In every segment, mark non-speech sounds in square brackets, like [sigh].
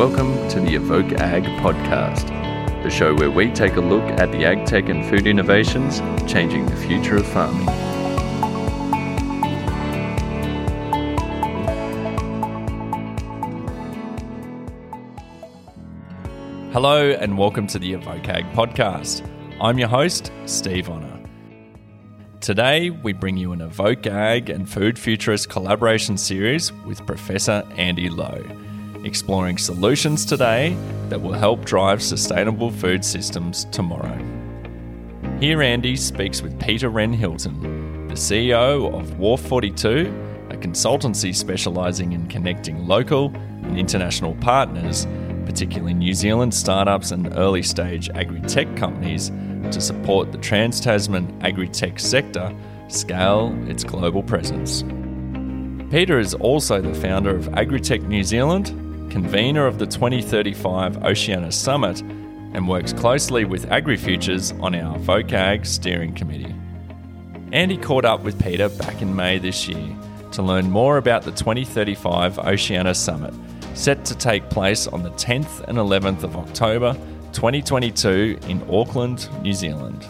welcome to the Evoke Ag podcast, the show where we take a look at the ag tech and food innovations changing the future of farming. Hello, and welcome to the Evoke Ag podcast. I'm your host, Steve Honor. Today, we bring you an Evoke Ag and Food Futurist collaboration series with Professor Andy Lowe, exploring solutions today that will help drive sustainable food systems tomorrow. Here, Andy speaks with Peter Wren Hilton, the CEO of Wharf 42, a consultancy specialising in connecting local and international partners particularly New Zealand startups and early stage agri tech companies, to support the Trans Tasman agri tech sector scale its global presence. Peter is also the founder of Agritech New Zealand, convener of the 2035 Oceania Summit, and works closely with AgriFutures on our evokeAG steering committee. Andy caught up with Peter back in May this year to learn more about the 2035 Oceania Summit set to take place on the 10th and 11th of October 2022 in Auckland, New Zealand.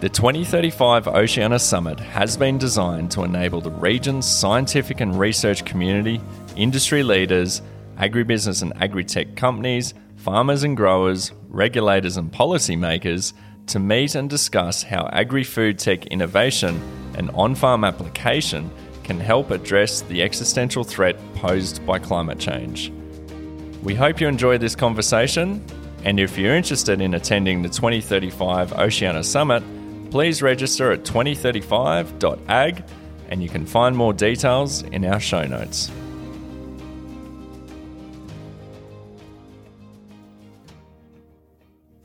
The 2035 Oceania Summit has been designed to enable the region's scientific and research community, industry leaders, agribusiness and agri-tech companies, farmers and growers, regulators and policymakers to meet and discuss how agri-food tech innovation and on-farm application can help address the existential threat posed by climate change. We hope you enjoy this conversation, and if you're interested in attending the 2035 Oceania Summit, please register at 2035.ag and you can find more details in our show notes.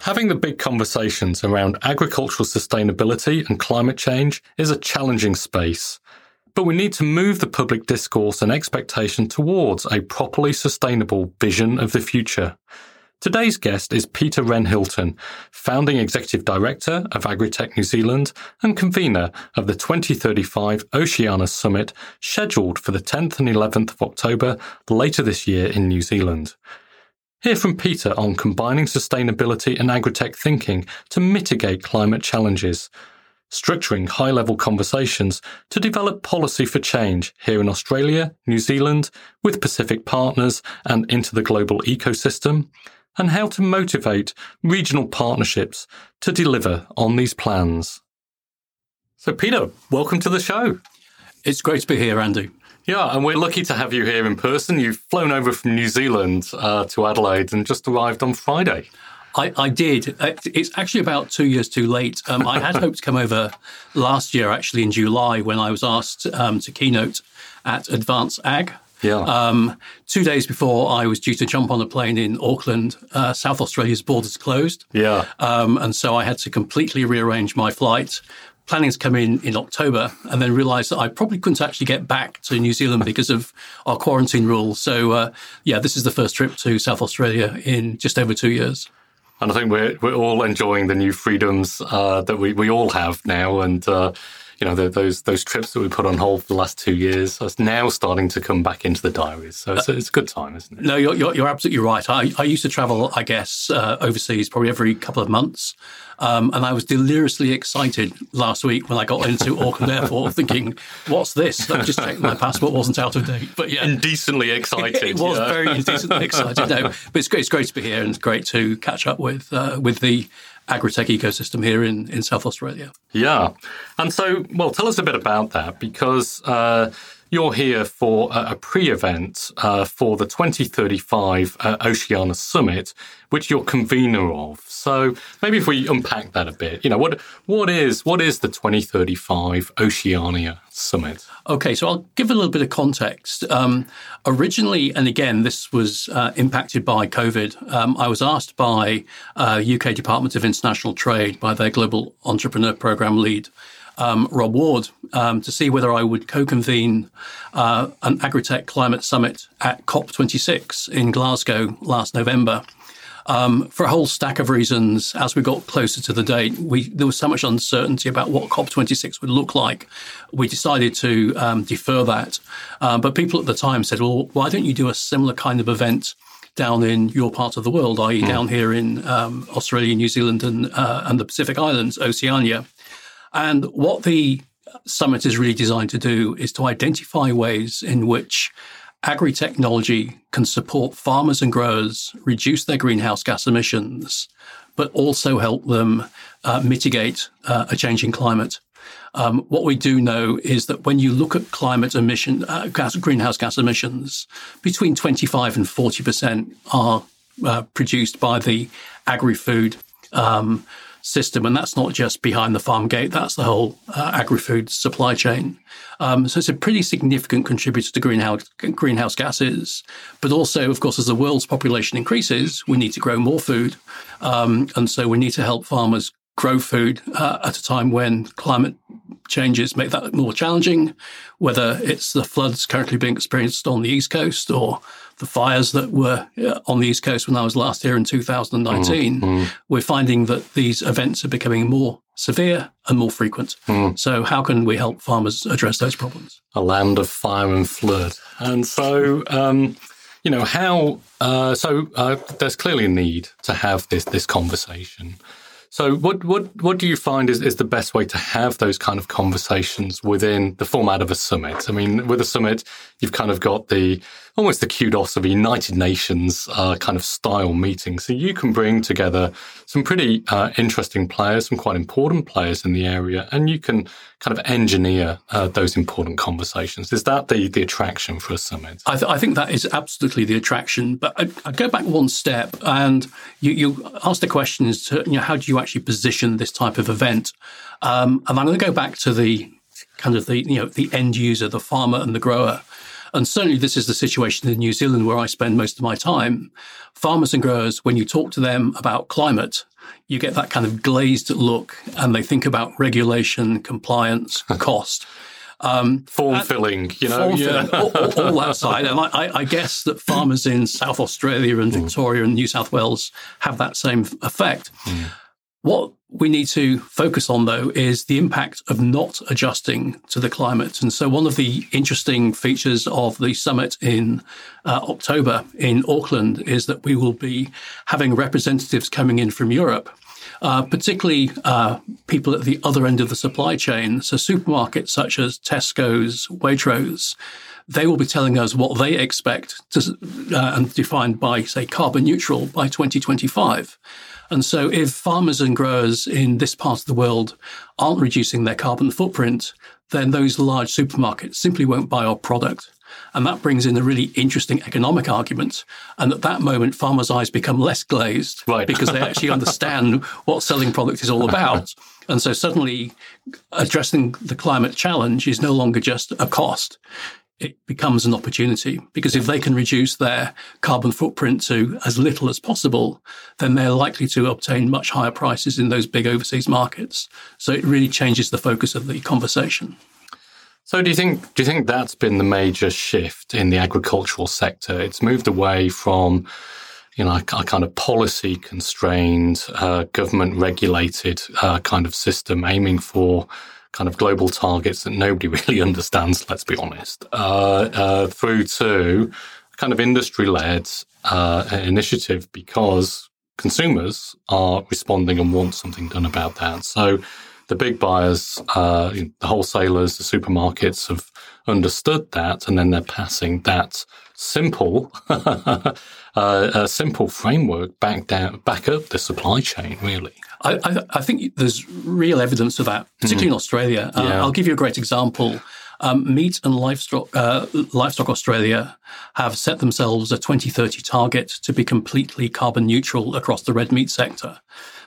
Having the big conversations around agricultural sustainability and climate change is a challenging space. But we need to move the public discourse and expectation towards a properly sustainable vision of the future. Today's guest is Peter Wren Hilton, founding executive director of Agritech New Zealand and convener of the 2035 Oceania Summit, scheduled for the 10th and 11th of October later this year in New Zealand. Hear from Peter on combining sustainability and agritech thinking to mitigate climate challenges, structuring high level conversations to develop policy for change here in Australia, New Zealand, with Pacific partners and into the global ecosystem, and how to motivate regional partnerships to deliver on these plans. So, Peter, welcome to the show. It's great to be here, Andy. Yeah, and we're lucky to have you here in person. You've flown over from New Zealand uh, to Adelaide and just arrived on Friday. I, I, did. Uh, it's actually about two years too late. Um, I had [laughs] hoped to come over last year, actually in July, when I was asked um, to keynote at Advance Ag. Yeah. Um, two days before I was due to jump on a plane in Auckland, uh, South Australia's borders closed. Yeah. Um, and so I had to completely rearrange my flight planning to come in in October and then realized that I probably couldn't actually get back to New Zealand because of our quarantine rules. So, uh, yeah, this is the first trip to South Australia in just over two years. And I think we're we're all enjoying the new freedoms uh, that we, we all have now, and uh, you know the, those those trips that we put on hold for the last two years are now starting to come back into the diaries. So it's, it's a good time, isn't it? No, you're you're, you're absolutely right. I, I used to travel, I guess, uh, overseas probably every couple of months. Um, and I was deliriously excited last week when I got into [laughs] Auckland Airport, thinking, "What's this?" I just checked my passport wasn't out of date. But yeah, indecently [laughs] excited. it was yeah. very indecently excited. No, [laughs] but it's great. It's great to be here, and it's great to catch up with uh, with the agri-tech ecosystem here in, in South Australia. Yeah. And so, well, tell us a bit about that because uh, you're here for a, a pre-event uh, for the 2035 uh, Oceania Summit, which you're convener of. So maybe if we unpack that a bit, you know, what what is what is the 2035 Oceania Summit? Okay, so I'll give a little bit of context. Um, originally, and again, this was uh, impacted by COVID. Um, I was asked by uh, UK Department of International Trade, by their Global Entrepreneur Program lead, um, Rob Ward um, to see whether I would co-convene uh, an Agritech Climate Summit at COP26 in Glasgow last November. Um, for a whole stack of reasons, as we got closer to the date, we, there was so much uncertainty about what COP26 would look like. We decided to um, defer that. Uh, but people at the time said, well, why don't you do a similar kind of event down in your part of the world, i.e., mm. down here in um, Australia, New Zealand, and, uh, and the Pacific Islands, Oceania. And what the summit is really designed to do is to identify ways in which agri technology can support farmers and growers reduce their greenhouse gas emissions, but also help them uh, mitigate uh, a changing climate. Um, what we do know is that when you look at climate emission, uh, gas, greenhouse gas emissions, between 25 and 40 percent are uh, produced by the agri-food um, system, and that's not just behind the farm gate; that's the whole uh, agri-food supply chain. Um, so it's a pretty significant contributor to greenhouse greenhouse gases. But also, of course, as the world's population increases, we need to grow more food, um, and so we need to help farmers grow food uh, at a time when climate changes make that more challenging, whether it's the floods currently being experienced on the East Coast or the fires that were uh, on the East Coast when I was last here in 2019, mm-hmm. we're finding that these events are becoming more severe and more frequent. Mm. So, how can we help farmers address those problems? A land of fire and flood. And so, um, you know, how, uh, so uh, there's clearly a need to have this, this conversation. So, what what what do you find is, is the best way to have those kind of conversations within the format of a summit? I mean, with a summit, you've kind of got the almost the kudos of a United Nations uh, kind of style meeting. So you can bring together some pretty uh, interesting players, some quite important players in the area, and you can kind of engineer uh, those important conversations. Is that the, the attraction for a summit? I, th- I think that is absolutely the attraction. But I, I go back one step, and you, you the question as to you know, how do you actually position this type of event? Um, and I'm going to go back to the kind of the you know the end user, the farmer and the grower. And certainly this is the situation in New Zealand where I spend most of my time. Farmers and growers, when you talk to them about climate, you get that kind of glazed look and they think about regulation, compliance, [laughs] cost. Um, form filling, you know, yeah. all, all, all, that side. And I, I, guess that farmers in South Australia and mm. Victoria mm. and New South Wales have that same effect. Mm. What we need to focus on, though, is the impact of not adjusting to the climate. And so, one of the interesting features of the summit in uh, October in Auckland is that we will be having representatives coming in from Europe. Uh, particularly uh, people at the other end of the supply chain. So, supermarkets such as Tesco's, Waitrose, they will be telling us what they expect to, uh, and defined by, say, carbon neutral by 2025. And so, if farmers and growers in this part of the world aren't reducing their carbon footprint, then those large supermarkets simply won't buy our product. And that brings in a really interesting economic argument. And at that moment, farmers' eyes become less glazed right. because they actually understand [laughs] what selling product is all about. And so suddenly addressing the climate challenge is no longer just a cost it becomes an opportunity because if they can reduce their carbon footprint to as little as possible, then they're likely to obtain much higher prices in those big overseas markets. So it really changes the focus of the conversation. So do you think do you think that's been the major shift in the agricultural sector? It's moved away from you know, a, kind of policy constrained, uh, government regulated uh, kind of system aiming for kind of global targets that nobody [laughs] really understands, let's be honest, uh, uh, through to kind of industry led uh, initiative because consumers are responding and want something done about that. So the big buyers, uh, the wholesalers, the supermarkets have understood that, and then they're passing that simple, [laughs] uh, a simple framework back down, back up the supply chain, really. I, I, I think there's real evidence of that, particularly mm. in Australia. Uh, yeah. I'll give you a great example. Um, Meat and Livestock, uh, Livestock Australia have set themselves a 2030 target to be completely carbon neutral across the red meat sector.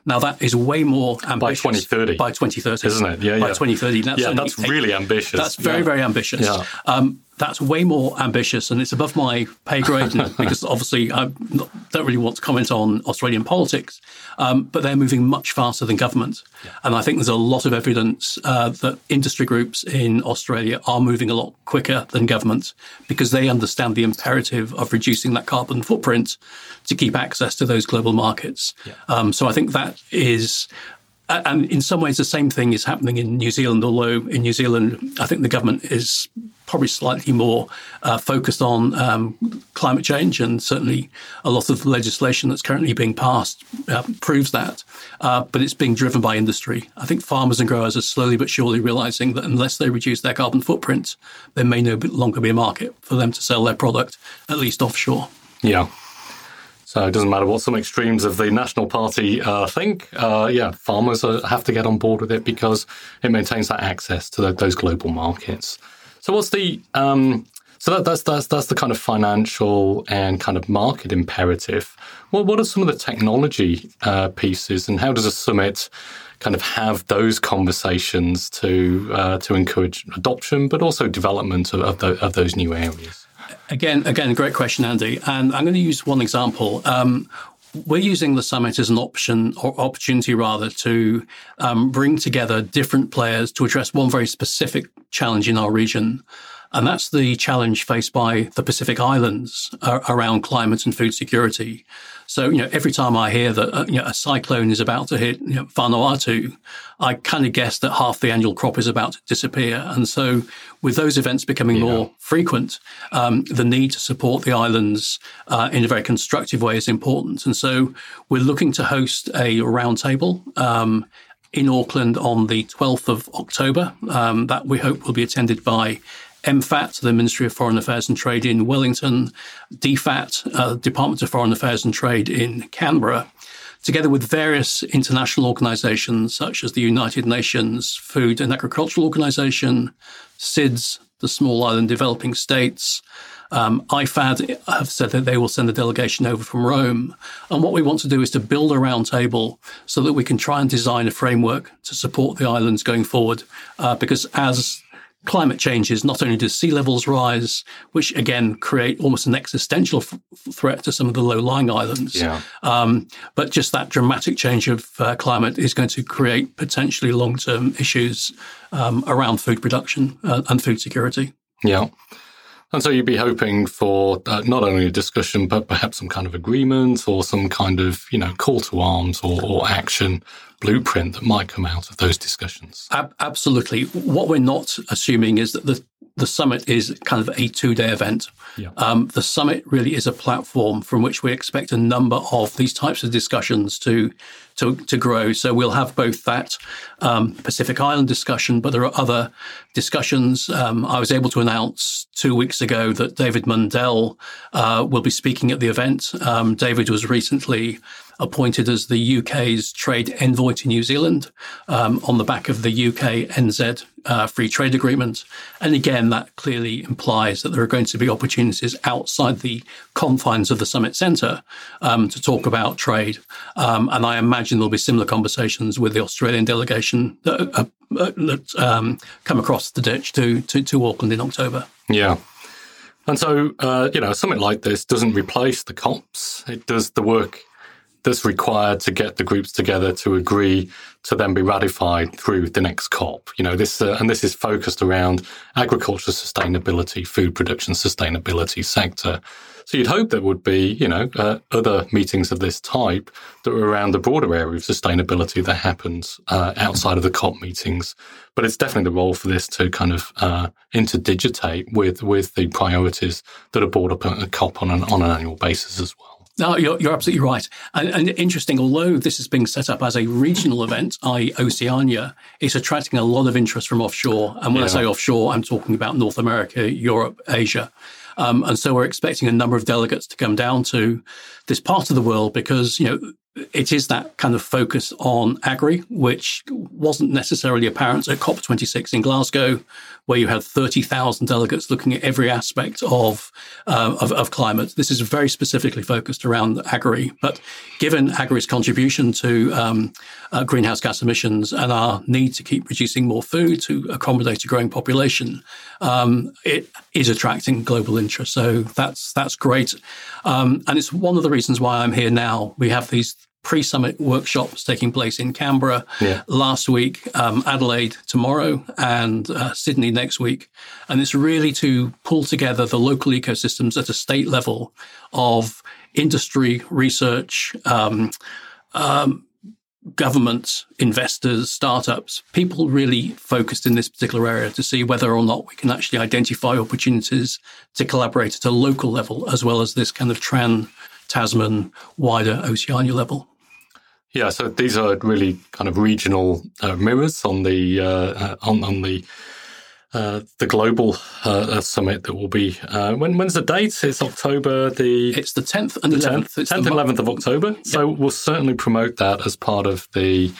Now that is way more ambitious by 2030. By 2030, isn't it? Yeah, by yeah. 2030. That's yeah, that's really ambitious. That's very, yeah. very ambitious. Yeah. Um, that's way more ambitious and it's above my pay grade [laughs] because obviously I don't really want to comment on Australian politics, um, but they're moving much faster than government. Yeah. And I think there's a lot of evidence uh, that industry groups in Australia are moving a lot quicker than government because they understand the imperative of reducing that carbon footprint to keep access to those global markets. Yeah. Um, so I think that is and in some ways, the same thing is happening in New Zealand, although in New Zealand, I think the government is probably slightly more uh, focused on um, climate change, and certainly a lot of the legislation that's currently being passed uh, proves that. Uh, but it's being driven by industry. I think farmers and growers are slowly but surely realizing that unless they reduce their carbon footprint, there may no longer be a market for them to sell their product, at least offshore. Yeah. So it doesn't matter what some extremes of the National Party uh, think. Uh, yeah, farmers are, have to get on board with it because it maintains that access to the, those global markets. So what's the um, so that, that's that's that's the kind of financial and kind of market imperative. Well, what are some of the technology uh, pieces, and how does a summit kind of have those conversations to uh, to encourage adoption, but also development of of, the, of those new areas? Again, again, great question, Andy. And I'm going to use one example. Um, we're using the summit as an option or opportunity rather to um, bring together different players to address one very specific challenge in our region. And that's the challenge faced by the Pacific Islands uh, around climate and food security. So, you know, every time I hear that uh, you know, a cyclone is about to hit you know, Vanuatu, I kind of guess that half the annual crop is about to disappear. And so, with those events becoming yeah. more frequent, um, the need to support the islands uh, in a very constructive way is important. And so, we're looking to host a roundtable um, in Auckland on the 12th of October. Um, that we hope will be attended by MFAT, the Ministry of Foreign Affairs and Trade in Wellington, DFAT, uh, Department of Foreign Affairs and Trade in Canberra, together with various international organizations such as the United Nations Food and Agricultural Organization, SIDS, the Small Island Developing States. Um, IFAD have said that they will send a delegation over from Rome. And what we want to do is to build a roundtable so that we can try and design a framework to support the islands going forward. Uh, because as climate changes, not only does sea levels rise, which again create almost an existential f- threat to some of the low-lying islands, yeah. um, but just that dramatic change of uh, climate is going to create potentially long-term issues um, around food production uh, and food security. Yeah. And so you'd be hoping for uh, not only a discussion, but perhaps some kind of agreement or some kind of, you know, call to arms or, or action blueprint that might come out of those discussions. Ab- absolutely. What we're not assuming is that the the summit is kind of a two day event. Yeah. Um, the summit really is a platform from which we expect a number of these types of discussions to to, to grow. So we'll have both that um, Pacific Island discussion, but there are other discussions. Um, I was able to announce two weeks ago that David Mundell uh, will be speaking at the event. Um, David was recently appointed as the UK's trade envoy to New Zealand um, on the back of the UK NZ uh, free trade agreement. And again, that clearly implies that there are going to be opportunities outside the confines of the summit centre um, to talk about trade. Um, and I imagine there'll be similar conversations with the Australian delegation that, uh, uh, that um, come across the ditch to, to, to Auckland in October. Yeah. And so, uh, you know, something like this doesn't replace the COPs. It does the work that's required to get the groups together to agree to then be ratified through the next COP. You know, this uh, and this is focused around agriculture sustainability, food production sustainability sector. So you'd hope there would be, you know, uh, other meetings of this type that are around the broader area of sustainability that happens uh, outside of the COP meetings. But it's definitely the role for this to kind of uh, interdigitate with with the priorities that are brought up at a COP on an on an annual basis as well. No, you're, you're absolutely right. And, and, interesting, although this is being set up as a regional event, i.e., Oceania, it's attracting a lot of interest from offshore. And when yeah. I say offshore, I'm talking about North America, Europe, Asia. Um, and so we're expecting a number of delegates to come down to this part of the world because, you know, it is that kind of focus on agri, which wasn't necessarily apparent at COP26 in Glasgow, where you had 30,000 delegates looking at every aspect of, uh, of, of, climate. This is very specifically focused around agri. But given agri's contribution to um, uh, greenhouse gas emissions and our need to keep producing more food to accommodate a growing population, um, it is attracting global interest. So that's that's great, um, and it's one of the reasons why I'm here now. We have these pre-summit workshops taking place in Canberra yeah. last week, um, Adelaide tomorrow, and uh, Sydney next week. And it's really to pull together the local ecosystems at a state level of industry, research, um, um, government, investors, startups, people really focused in this particular area to see whether or not we can actually identify opportunities to collaborate at a local level as well as this kind of Tran Tasman wider Oceania level. Yeah, so these are really kind of regional uh, mirrors on the uh, uh on, on the uh, the global uh, summit that will be uh, when when's the date? It's October the it's the tenth and eleventh. Tenth and eleventh of October. So we'll certainly promote that as part of the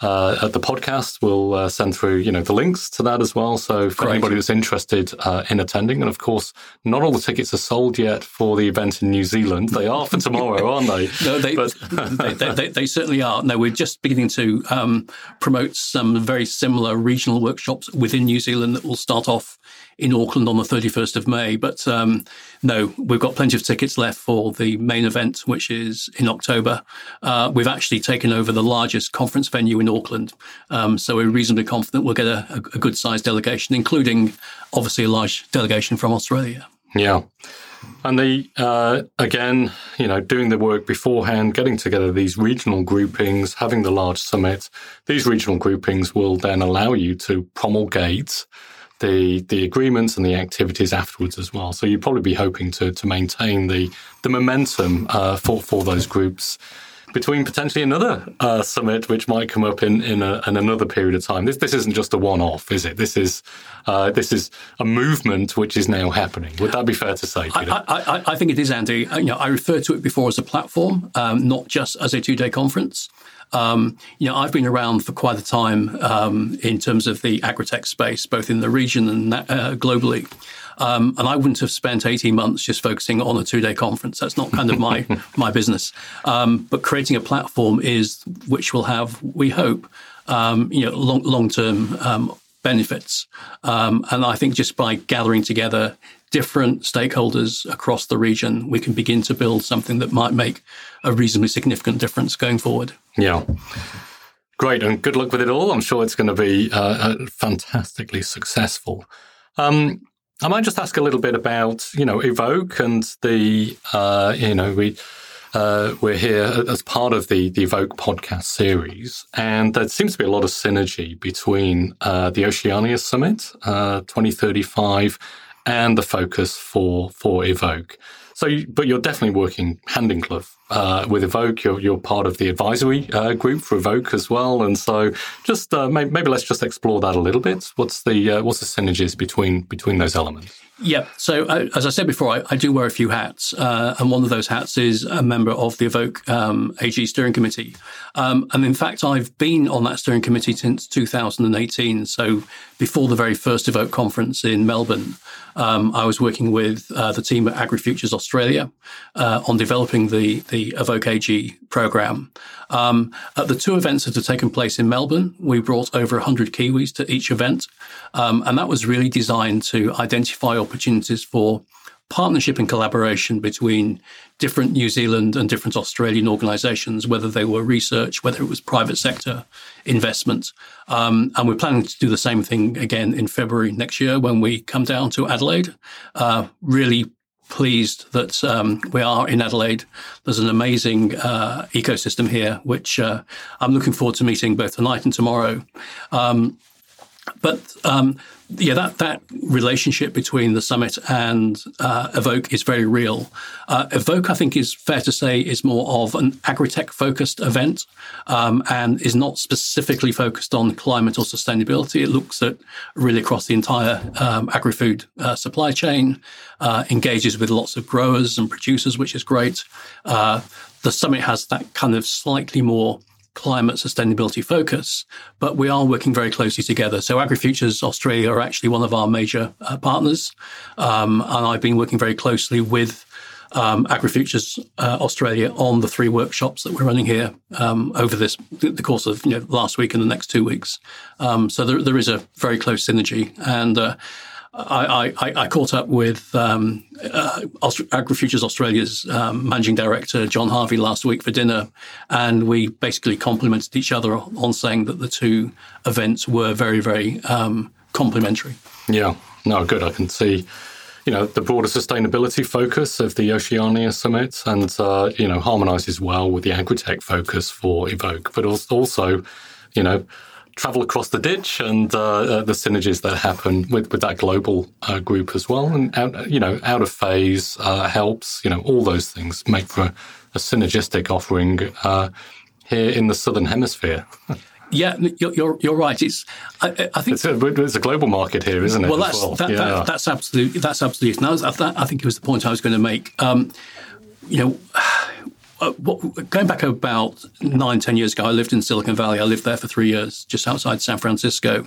uh, at the podcast, we'll uh, send through, you know, the links to that as well. So for Great. anybody that's interested uh, in attending, and of course, not all the tickets are sold yet for the event in New Zealand. They are for tomorrow, [laughs] aren't they? no, they, [laughs] they, they, they, they, certainly are. No, we're just beginning to um, promote some very similar regional workshops within New Zealand that will start off in Auckland on the 31st of May. But um, no, we've got plenty of tickets left for the main event, which is in October. Uh, we've actually taken over the largest conference venue in Auckland. Um, so we're reasonably confident we'll get a, a good sized delegation, including obviously a large delegation from Australia. Yeah. And the uh, again, you know, doing the work beforehand, getting together these regional groupings, having the large summit. These regional groupings will then allow you to promulgate the the agreements and the activities afterwards as well. So you'd probably be hoping to to maintain the the momentum uh, for for those groups between potentially another uh, summit which might come up in in, a, in, another period of time. This this isn't just a one off, is it? This is uh, this is a movement which is now happening. Would that be fair to say? I, I, I think it is, Andy. You know, I refer to it before as a platform, um, not just as a two day conference. Um, you know, I've been around for quite a time um, in terms of the agritech space, both in the region and uh, globally. Um, and I wouldn't have spent 18 months just focusing on a two day conference. That's not kind of my, [laughs] my business. Um, but creating a platform is, which will have, we hope, um, you know, long, long-term um, benefits. Um, and I think just by gathering together different stakeholders across the region, we can begin to build something that might make a reasonably significant difference going forward. Yeah. Great, and good luck with it all. I'm sure it's going to be uh, uh, fantastically successful. Um, I might just ask a little bit about, you know, Evoke and the, uh, you know, we uh, we're here as part of the the Evoke podcast series, and there seems to be a lot of synergy between uh, the Oceania Summit uh, 2035 and the focus for for Evoke. So, but you're definitely working hand in glove uh, with Evoke. You're, you're part of the advisory uh, group for Evoke as well, and so just uh, maybe, maybe, let's just explore that a little bit. What's the uh, what's the synergies between between those elements? Yeah. So, uh, as I said before, I, I, do wear a few hats, uh, and one of those hats is a member of the Evoke um, AG steering committee. Um, and in fact, I've been on that steering committee since 2018. So, before the very first Evoke conference in Melbourne, um, I was working with the team at AgriFutures Australia on developing the the Evoke AG program. Um, at the two events that have taken place in Melbourne, we brought over 100 Kiwis to each event, um, and that was really designed to identify opportunities for partnership and collaboration between different New Zealand and different Australian organisations, whether they were research, whether it was private sector investment. Um, and we're planning to do the same thing again in February next year when we come down to Adelaide. Uh, really pleased that um, we are in Adelaide. There's an amazing uh, ecosystem here, which uh, I'm looking forward to meeting both tonight and tomorrow. Um, but um, yeah, that that relationship between the summit and uh, Evoke is very real. Uh, Evoke, I think, is fair to say, is more of an agri-tech focused event um, and is not specifically focused on climate or sustainability. It looks at really across the entire um, agri-food uh, supply chain, uh, engages with lots of growers and producers, which is great. Uh, the summit has that kind of slightly more climate sustainability focus, but we are working very closely together. So AgriFutures Australia are actually one of our major uh, partners, um, and I've been working very closely with um, AgriFutures uh, Australia on the three workshops that we're running here um, over this the course of you know, last week and the next two weeks. Um, so there, there is a very close synergy, and uh, I, I, I, caught up with um, uh, AgriFutures Australia's um, managing director, John Harvey, last week for dinner, and we basically complimented each other on saying that the two events were very, very um, complementary. Yeah, no, good. I can see you know, the broader sustainability focus of the Oceania Summit and, uh, you know, harmonizes well with the agri-tech focus for Evoke, but also, you know, travel across the ditch and uh, uh, the synergies that happen with, with that global uh, group as well. And, out, you know, out of phase uh, helps, you know, all those things make for a, a synergistic offering uh, here in the Southern Hemisphere. Yeah, you're, you're, you're right. It's I, I think it's a, it's a, global market here, isn't it? Well, that's well? That, yeah. that, that's absolutely that's absolutely. Now, I think it was the point I was going to make. Um, you know, uh, what, going back about nine, ten years ago, I lived in Silicon Valley. I lived there for three years, just outside San Francisco.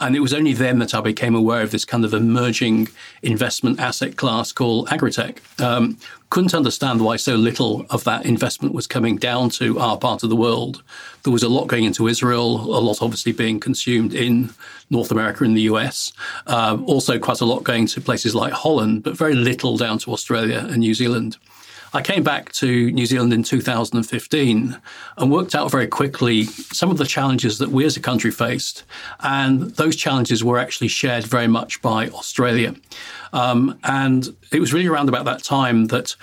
And it was only then that I became aware of this kind of emerging investment asset class called agritech. Um, couldn't understand why so little of that investment was coming down to our part of the world. There was a lot going into Israel, a lot obviously being consumed in North America and the US. Um, also, quite a lot going to places like Holland, but very little down to Australia and New Zealand. I came back to New Zealand in 2015 and worked out very quickly some of the challenges that we as a country faced. And those challenges were actually shared very much by Australia. Um, and it was really around about that time that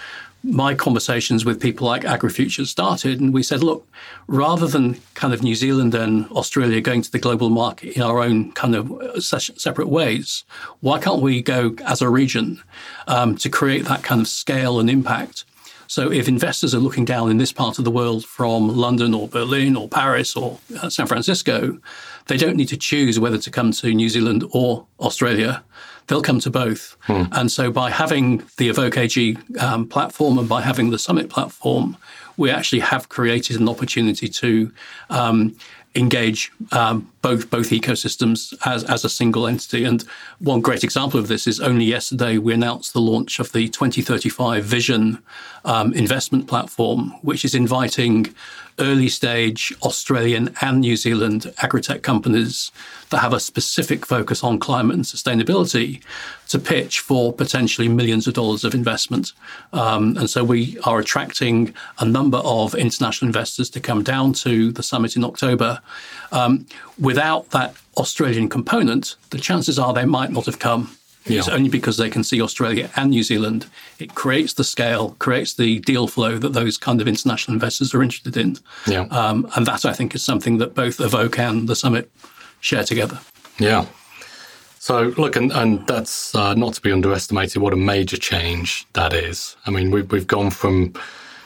my conversations with people like AgriFutures started, and we said, look, rather than kind of New Zealand and Australia going to the global market in our own kind of separate ways, why can't we go as a region um, to create that kind of scale and impact so if investors are looking down in this part of the world from London or Berlin or Paris or uh, San Francisco, they don't need to choose whether to come to New Zealand or Australia. They'll come to both. Hmm. And so by having the Evoke AG um, platform and by having the Summit platform, we actually have created an opportunity to um, engage um, both both ecosystems as, as a single entity. And one great example of this is only yesterday we announced the launch of the 2035 Vision um, investment platform, which is inviting early stage Australian and New Zealand agritech companies that have a specific focus on climate and sustainability to pitch for potentially millions of dollars of investment. Um, and so we are attracting a number of international investors to come down to the summit in October. Um, without that Australian component, the chances are they might not have come yeah. It's only because they can see Australia and New Zealand. It creates the scale, creates the deal flow that those kind of international investors are interested in. Yeah. Um, and that, I think, is something that both Evoke and the summit share together. Yeah. So, look, and, and that's uh, not to be underestimated what a major change that is. I mean, we've, we've gone from,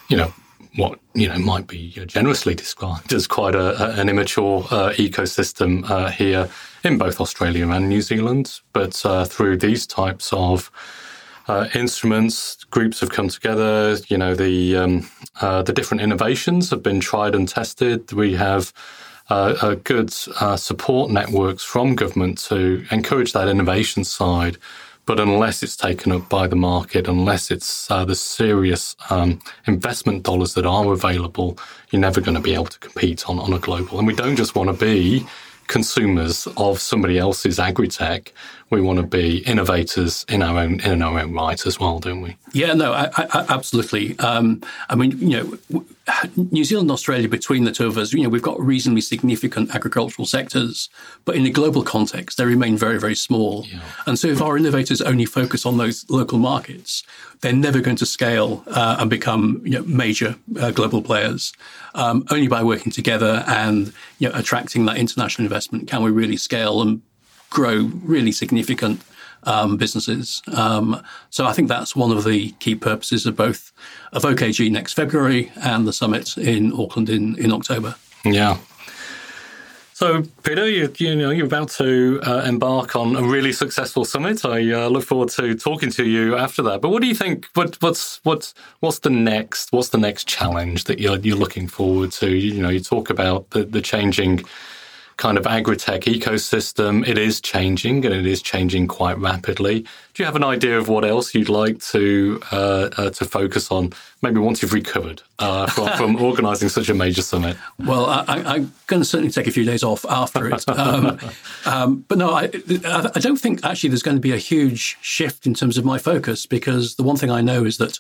you know, what you know might be generously described as quite a, a, an immature uh, ecosystem uh, here in both Australia and New Zealand. But uh, through these types of uh, instruments, groups have come together. You know, the um, uh, the different innovations have been tried and tested. We have uh, good support networks from government to encourage that innovation side but unless it's taken up by the market, unless it's uh, the serious um, investment dollars that are available, you're never going to be able to compete on, on a global. And we don't just want to be consumers of somebody else's agri-tech. We want to be innovators in our own in our own right as well, don't we? Yeah, no, I, I, absolutely. Um, I mean, you know, New Zealand and Australia, between the two of us, you know, we've got reasonably significant agricultural sectors, but in a global context, they remain very, very small. Yeah. And so, if our innovators only focus on those local markets, they're never going to scale uh, and become you know, major uh, global players. Um, only by working together and you know, attracting that international investment can we really scale and grow really significant um, businesses. Um, so I think that's one of the key purposes of both evokeAG next February and the summit in Auckland in, in October. Yeah. So, Peter, you, you know you're about to uh, embark on a really successful summit. I uh, look forward to talking to you after that. But what do you think? What, what's what's what's the next? What's the next challenge that you're you're looking forward to? You know, you talk about the, the changing kind of agri-tech ecosystem. It is changing and it is changing quite rapidly. Do you have an idea of what else you'd like to uh, uh, to focus on maybe once you've recovered uh, from, [laughs] from organising such a major summit. Well, I, am going to certainly take a few days off after it. [laughs] Um, um, but no, I, I don't think actually there's going to be a huge shift in terms of my focus because the one thing I know is that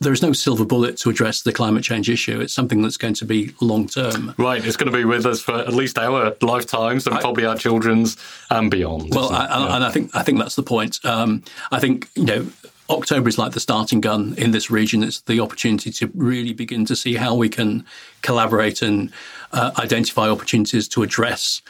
there is no silver bullet to address the climate change issue. It's something that's going to be long term. Right, it's going to be with us for at least our lifetimes and I, probably our children's and beyond. Well, I, yeah. and I think I think that's the point. Um, I think you know October is like the starting gun in this region. It's the opportunity to really begin to see how we can collaborate and uh, identify opportunities to address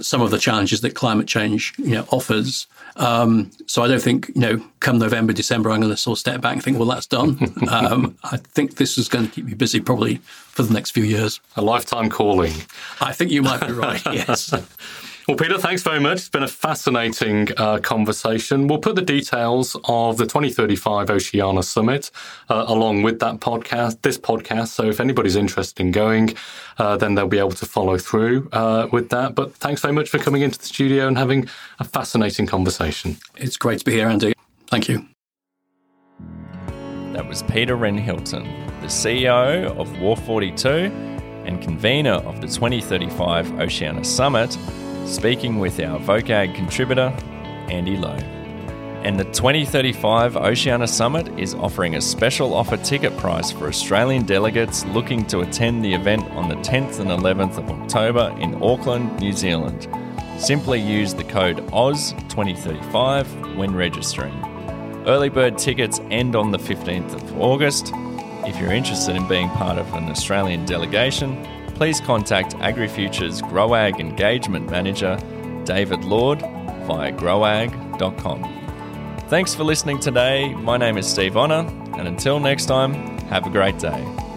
some of the challenges that climate change you know, offers. Um, so I don't think, you know, come November, December, I'm going to sort of step back and think, well, that's done. [laughs] um, I think this is going to keep me busy probably for the next few years. A lifetime calling. I think you might be right, [laughs] yes. Well, Peter, thanks very much. It's been a fascinating uh, conversation. We'll put the details of the 2035 Oceania Summit uh, along with that podcast, this podcast. So if anybody's interested in going, uh, then they'll be able to follow through uh, with that. But thanks very much for coming into the studio and having a fascinating conversation. It's great to be here, Andy. Thank you. That was Peter Wren Hilton, the CEO of Wharf 42 and convener of the 2035 Oceania Summit speaking with our evokeAG contributor, Andy Lowe. And the 2035 Oceania Summit is offering a special offer ticket price for Australian delegates looking to attend the event on the 10th and 11th of October in Auckland, New Zealand. Simply use the code OZ2035 when registering. Early bird tickets end on the 15th of August. If you're interested in being part of an Australian delegation, please contact AgriFuture's GrowAg Engagement Manager, David Lord, via growag.com. Thanks for listening today. My name is Steve Honor, and until next time, have a great day.